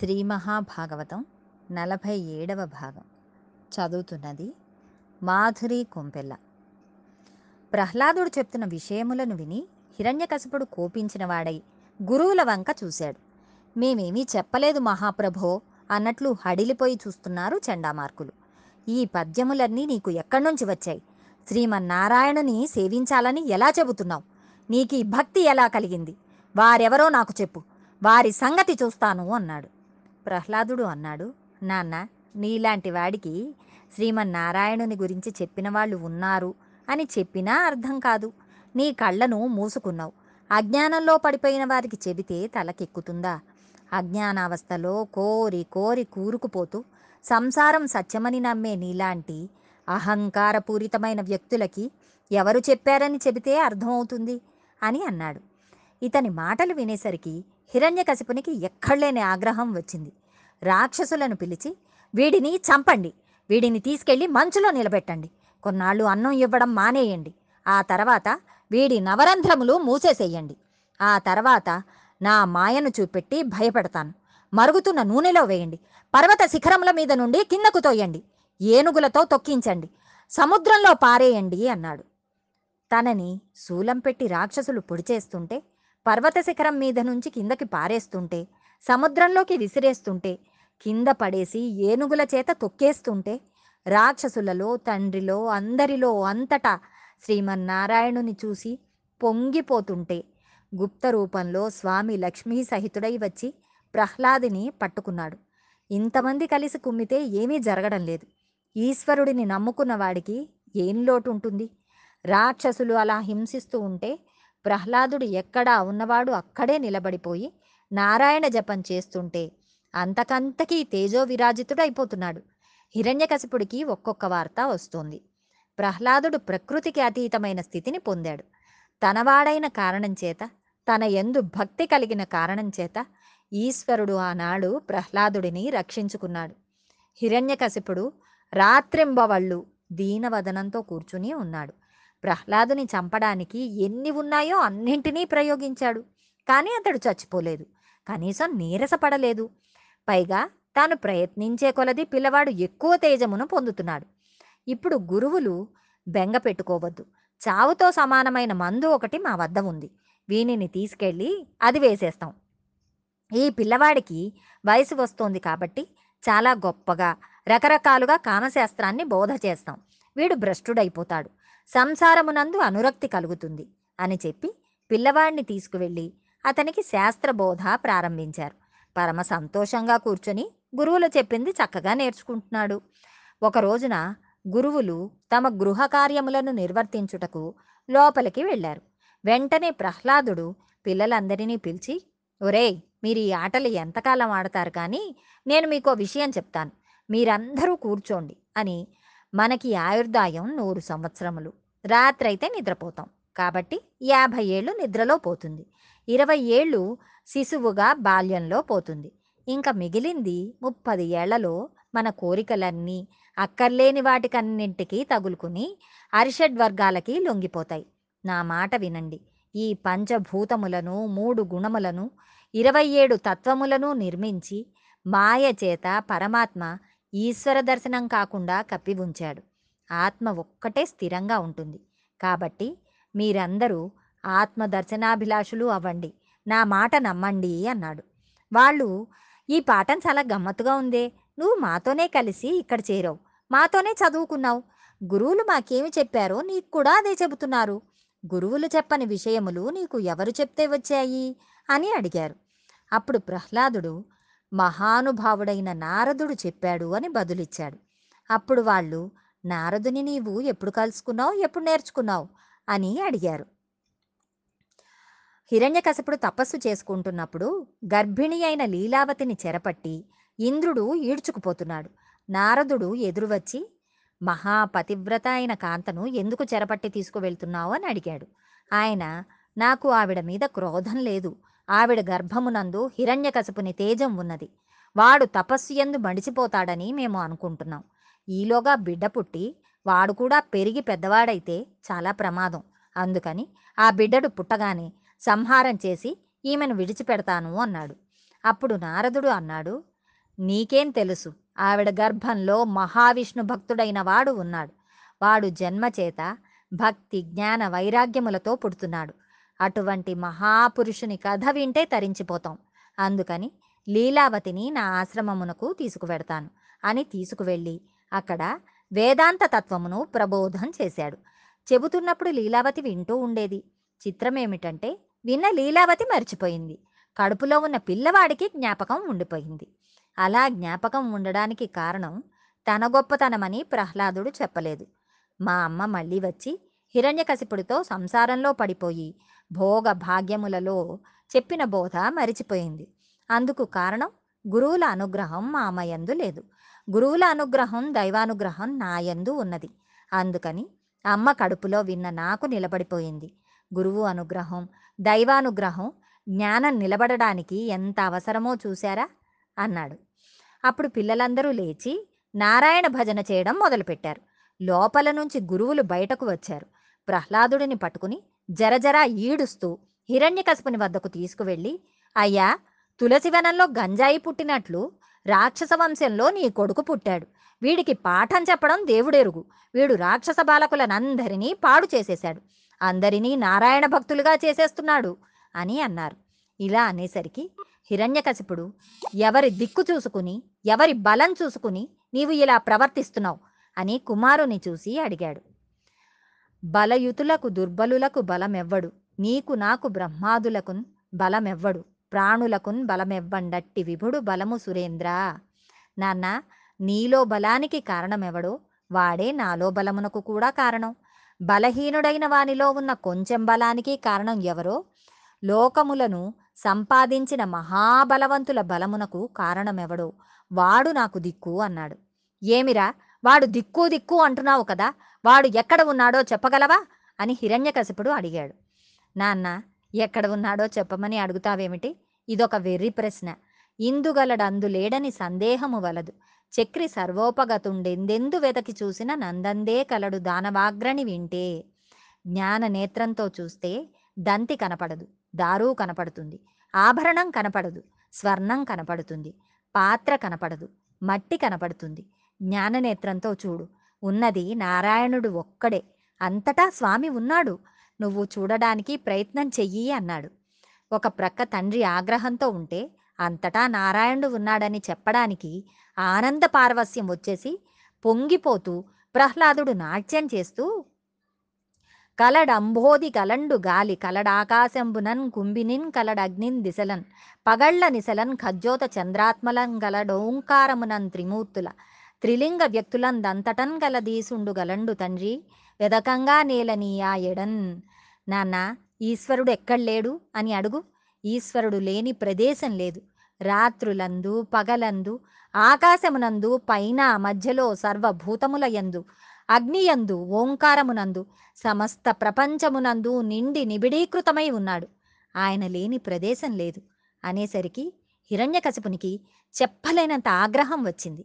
శ్రీ మహాభాగవతం నలభై ఏడవ భాగం. చదువుతున్నది మాధురి కొంపెల్ల. ప్రహ్లాదుడు చెప్తున్న విషయములను విని హిరణ్యకశపుడు కోపించిన వాడై గురువుల వంక చూశాడు. మేమేమీ చెప్పలేదు మహాప్రభో అన్నట్లు హడిలిపోయి చూస్తున్నారు చండామార్కులు. ఈ పద్యములన్నీ నీకు ఎక్కడి నుంచి వచ్చాయి? శ్రీమన్నారాయణని సేవించాలని ఎలా చెబుతున్నావు? నీకు ఈ భక్తి ఎలా కలిగింది? వారెవరో నాకు చెప్పు. వారి సంగతి చూస్తాను అన్నాడు. ప్రహ్లాదుడు అన్నాడు. నాన్న నీలాంటి వాడికి శ్రీమన్నారాయణుని గురించి చెప్పిన వాళ్ళు ఉన్నారు అని చెప్పినా అర్థం కాదు. నీ కళ్ళను మూసుకున్నావు. అజ్ఞానంలో పడిపోయిన వారికి చెబితే తలకెక్కుతుందా? అజ్ఞానావస్థలో కోరి కోరి కూరుకుపోతూ సంసారం సత్యమని నమ్మే నీలాంటి అహంకారపూరితమైన వ్యక్తులకి ఎవరు చెప్పారని చెబితే అర్థమవుతుంది అని అన్నాడు. ఇతని మాటలు వినేసరికి హిరణ్యకశిపునికి ఎక్కడలేని ఆగ్రహం వచ్చింది. రాక్షసులను పిలిచి వీడిని చంపండి. వీడిని తీసుకెళ్ళి మంచులో నిలబెట్టండి. కొన్నాళ్ళు అన్నం ఇవ్వడం మానేయండి. ఆ తర్వాత వీడి నవరంధ్రములు మూసేసేయండి. ఆ తర్వాత నా మాయను చూపెట్టి భయపెడతాను. మరుగుతున్న నూనెలో వేయండి. పర్వత శిఖరముల మీద నుండి కిందకు తోయండి. ఏనుగులతో తొక్కించండి. సముద్రంలో పారేయండి అన్నాడు. తనని శూలం పెట్టి రాక్షసులు పొడిచేస్తుంటే పర్వత శిఖరం మీద నుంచి కిందకి పారేస్తుంటే సముద్రంలోకి విసిరేస్తుంటే కింద పడేసి ఏనుగుల చేత తొక్కేస్తుంటే రాక్షసులలో తండ్రిలో అందరిలో అంతటా శ్రీమన్నారాయణుని చూసి పొంగిపోతుంటే గుప్త రూపంలో స్వామి లక్ష్మీ సహితుడై వచ్చి ప్రహ్లాదిని పట్టుకున్నాడు. ఇంతమంది కలిసి కుమ్మితే ఏమీ జరగడం లేదు. ఈశ్వరుడిని నమ్ముకున్న వాడికి ఏం లోటు ఉంటుంది రాక్షసులు అలా హింసిస్తూ ఉంటే ప్రహ్లాదుడు ఎక్కడా ఉన్నవాడు అక్కడే నిలబడిపోయి నారాయణ జపం చేస్తుంటే అంతకంతకీ తేజో విరాజితుడైపోతున్నాడు హిరణ్యకశిపుడికి ఒక్కొక్క వార్త వస్తోంది. ప్రహ్లాదుడు ప్రకృతికి అతీతమైన స్థితిని పొందాడు. తనవాడైన కారణం చేత తన ఎందు భక్తి కలిగిన కారణం చేత ఈశ్వరుడు ఆనాడు ప్రహ్లాదుడిని రక్షించుకున్నాడు. హిరణ్యకశిపుడు రాత్రింబవళ్ళు దీనవదనంతో కూర్చుని ఉన్నాడు. ప్రహ్లాదుని చంపడానికి ఎన్ని ఉన్నాయో అన్నింటినీ ప్రయోగించాడు. కానీ అతడు చచ్చిపోలేదు. కనీసం నీరసపడలేదు. పైగా తాను ప్రయత్నించే కొలది పిల్లవాడు ఎక్కువ తేజమును పొందుతున్నాడు. ఇప్పుడు గురువులు బెంగ పెట్టుకోవద్దు. చావుతో సమానమైన మందు ఒకటి మా వద్ద ఉంది. వీనిని తీసుకెళ్ళి అది వేసేస్తాం. ఈ పిల్లవాడికి వయసు వస్తోంది కాబట్టి చాలా గొప్పగా రకరకాలుగా కామశాస్త్రాన్ని బోధ చేస్తాం. వీడు భ్రష్టుడైపోతాడు. సంసారమునందు అనురక్తి కలుగుతుంది అని చెప్పి పిల్లవాడిని తీసుకువెళ్ళి అతనికి శాస్త్రబోధ ప్రారంభించారు. పరమ సంతోషంగా కూర్చొని గురువులు చెప్పింది చక్కగా నేర్చుకుంటున్నాడు. ఒక రోజున గురువులు తమ గృహ కార్యములను నిర్వర్తించుటకు లోపలికి వెళ్ళారు. వెంటనే ప్రహ్లాదుడు పిల్లలందరినీ పిలిచి ఒరేయ్ మీరు ఈ ఆటలు ఎంతకాలం ఆడతారు కానీ నేను మీకు విషయం చెప్తాను. మీరందరూ కూర్చోండి అని మనకి ఆయుర్దాయం నూరు సంవత్సరములు. రాత్రైతే నిద్రపోతాం. కాబట్టి యాభై ఏళ్ళు నిద్రలో పోతుంది. ఇరవై ఏళ్ళు శిశువుగా బాల్యంలో పోతుంది. ఇంకా మిగిలింది ముప్పది ఏళ్ళలో మన కోరికలన్నీ అక్కర్లేని వాటికన్నింటికి తగులుకుని అరిషడ్ వర్గాలకి లొంగిపోతాయి. నా మాట వినండి. ఈ పంచభూతములను మూడు గుణములను ఇరవై ఏడు తత్వములను నిర్మించి మాయ చేత పరమాత్మ ఈశ్వర దర్శనం కాకుండా కప్పి ఉంచాడు. ఆత్మ ఒక్కటే స్థిరంగా ఉంటుంది. కాబట్టి మీరందరూ ఆత్మ దర్శనాభిలాషులు అవ్వండి. నా మాట నమ్మండి అన్నాడు. వాళ్ళు ఈ పాఠం చాలా గమ్మత్తుగా ఉందే. నువ్వు మాతోనే కలిసి ఇక్కడ చేరావు. మాతోనే చదువుకున్నావు. గురువులు మాకేమి చెప్పారో నీకు కూడా అదే చెబుతున్నారు. గురువులు చెప్పని విషయములు నీకు ఎవరు చెప్తే వచ్చాయి? అని అడిగారు. అప్పుడు ప్రహ్లాదుడు మహానుభావుడైన నారదుడు చెప్పాడు అని బదులిచ్చాడు. అప్పుడు వాళ్ళు నారదుని నీవు ఎప్పుడు కలుసుకున్నావు? ఎప్పుడు నేర్చుకున్నావు? అని అడిగారు. హిరణ్యకశపుడు తపస్సు చేసుకుంటున్నప్పుడు గర్భిణి అయిన లీలావతిని చెరపట్టి ఇంద్రుడు ఈడ్చుకుపోతున్నాడు. నారదుడు ఎదురు వచ్చి మహాపతివ్రత అయిన కాంతను ఎందుకు చెరపట్టి తీసుకువెళ్తున్నావు? అని అడిగాడు. ఆయన నాకు ఆవిడ మీద క్రోధం లేదు. ఆవిడ గర్భమునందు హిరణ్యకశపుని తేజం ఉన్నది. వాడు తపస్సు ఎందు మడిచిపోతాడని మేము అనుకుంటున్నాం. ఈలోగా బిడ్డ పుట్టి వాడు కూడా పెరిగి పెద్దవాడైతే చాలా ప్రమాదం. అందుకని ఆ బిడ్డడు పుట్టగానే సంహారం చేసి ఈమెను విడిచిపెడతాను అన్నాడు. అప్పుడు నారదుడు అన్నాడు నీకేం తెలుసు ఆవిడ గర్భంలో మహావిష్ణు భక్తుడైన వాడు ఉన్నాడు. వాడు జన్మచేత భక్తి జ్ఞాన వైరాగ్యములతో పుడుతున్నాడు. అటువంటి మహాపురుషుని కథ వింటే తరించిపోతాం. అందుకని లీలావతిని నా ఆశ్రమమునకు తీసుకువెడతాను. అని తీసుకువెళ్ళి అక్కడ వేదాంత తత్వమును ప్రబోధం చేశాడు. చెబుతున్నప్పుడు లీలావతి వింటూ ఉండేది. చిత్రమేమిటంటే విన్న లీలావతి మర్చిపోయింది. కడుపులో ఉన్న పిల్లవాడికి జ్ఞాపకం ఉండిపోయింది. అలా జ్ఞాపకం ఉండడానికి కారణం తన గొప్పతనమని ప్రహ్లాదుడు చెప్పలేదు. మా అమ్మ మళ్ళీ వచ్చి హిరణ్యకశిపుడితో సంసారంలో పడిపోయి భోగ భాగ్యములలో చెప్పిన బోధ మరిచిపోయింది. అందుకు కారణం గురువుల అనుగ్రహం మామయందు లేదు. గురువుల అనుగ్రహం దైవానుగ్రహం నాయందు ఉన్నది. అందుకని అమ్మ కడుపులో విన్న నాకు నిలబడిపోయింది. గురువు అనుగ్రహం దైవానుగ్రహం జ్ఞానం నిలబడడానికి ఎంత అవసరమో చూశారా? అన్నాడు. అప్పుడు పిల్లలందరూ లేచి నారాయణ భజన చేయడం మొదలుపెట్టారు. లోపల నుంచి గురువులు బయటకు వచ్చారు. ప్రహ్లాదుడిని పట్టుకుని జరజరా ఈడుస్తూ హిరణ్యకశపుని వద్దకు తీసుకువెళ్ళి అయ్యా తులసివనంలో గంజాయి పుట్టినట్లు రాక్షస వంశంలో నీ కొడుకు పుట్టాడు. వీడికి పాఠం చెప్పడం దేవుడెరుగు. వీడు రాక్షస బాలకులనందరినీ పాడు చేసేశాడు. అందరినీ నారాయణ భక్తులుగా చేసేస్తున్నాడు అని అన్నారు. ఇలా అనేసరికి హిరణ్యకశిపుడు ఎవరి దిక్కు చూసుకుని ఎవరి బలం చూసుకుని నీవు ఇలా ప్రవర్తిస్తున్నావు అని కుమారుని చూసి అడిగాడు. బలయుతులకు దుర్బలులకు బలమెవ్వడు. నీకు నాకు బ్రహ్మాదులకున్ బలమెవ్వడు. ప్రాణులకున్ బలమెవ్వండట్టి విభుడు బలము సురేంద్ర. నాన్న నీలో బలానికి కారణమెవడో? వాడే నాలో బలమునకు కూడా కారణం. బలహీనుడైన వానిలో ఉన్న కొంచెం బలానికి కారణం ఎవరో? లోకములను సంపాదించిన మహాబలవంతుల బలమునకు కారణమెవడో? వాడు నాకు దిక్కు అన్నాడు. ఏమిరా? వాడు దిక్కు దిక్కు అంటున్నావు కదా వాడు ఎక్కడ ఉన్నాడో చెప్పగలవా? అని హిరణ్యకశిపుడు అడిగాడు. నాన్న ఎక్కడ ఉన్నాడో చెప్పమని అడుగుతావేమిటి? ఇదొక వెర్రి ప్రశ్న. ఇందుగలడందు లేడని సందేహము వలదు. చక్రి సర్వోపగతుండెందెందు వెతకి చూసిన నందందే కలడు దానవాగ్రని వింటే. జ్ఞాన నేత్రంతో చూస్తే దంతి కనపడదు దారు కనపడుతుంది ఆభరణం కనపడదు స్వర్ణం కనపడుతుంది పాత్ర కనపడదు మట్టి కనపడుతుంది జ్ఞాననేత్రంతో చూడు. ఉన్నది నారాయణుడు ఒక్కడే. అంతటా స్వామి ఉన్నాడు. నువ్వు చూడడానికి ప్రయత్నం చెయ్యి అన్నాడు. ఒక ప్రక్క తండ్రి ఆగ్రహంతో ఉంటే అంతటా నారాయణుడు ఉన్నాడని చెప్పడానికి ఆనంద పార్వస్యం వచ్చేసి పొంగిపోతూ ప్రహ్లాదుడు నాట్యం చేస్తూ కలడంబోది కలండు గాలి కలడాకాశంబునన్ కుంభినిన్ కలడగ్నిన్ దిశలన్ పగళ్ళ నిశలన్ ఖజ్జోత చంద్రాత్మలం గలడోంకారమునన్ త్రిమూర్తుల త్రిలింగ వ్యక్తులందంతటన్ గల దీసుండు గలండు తండ్రి. వెదకంగా నేలనీయా ఎడన్. నాన్న ఈశ్వరుడు ఎక్కడ్లేడు అని అడుగు. ఈశ్వరుడు లేని ప్రదేశం లేదు. రాత్రులందు పగలందు ఆకాశమునందు పైన మధ్యలో సర్వభూతములయందు అగ్నియందు ఓంకారమునందు సమస్త ప్రపంచమునందు నిండి నిబిడీకృతమై ఉన్నాడు. ఆయన లేని ప్రదేశం లేదు. అనేసరికి హిరణ్యకశపునికి చెప్పలేనంత ఆగ్రహం వచ్చింది.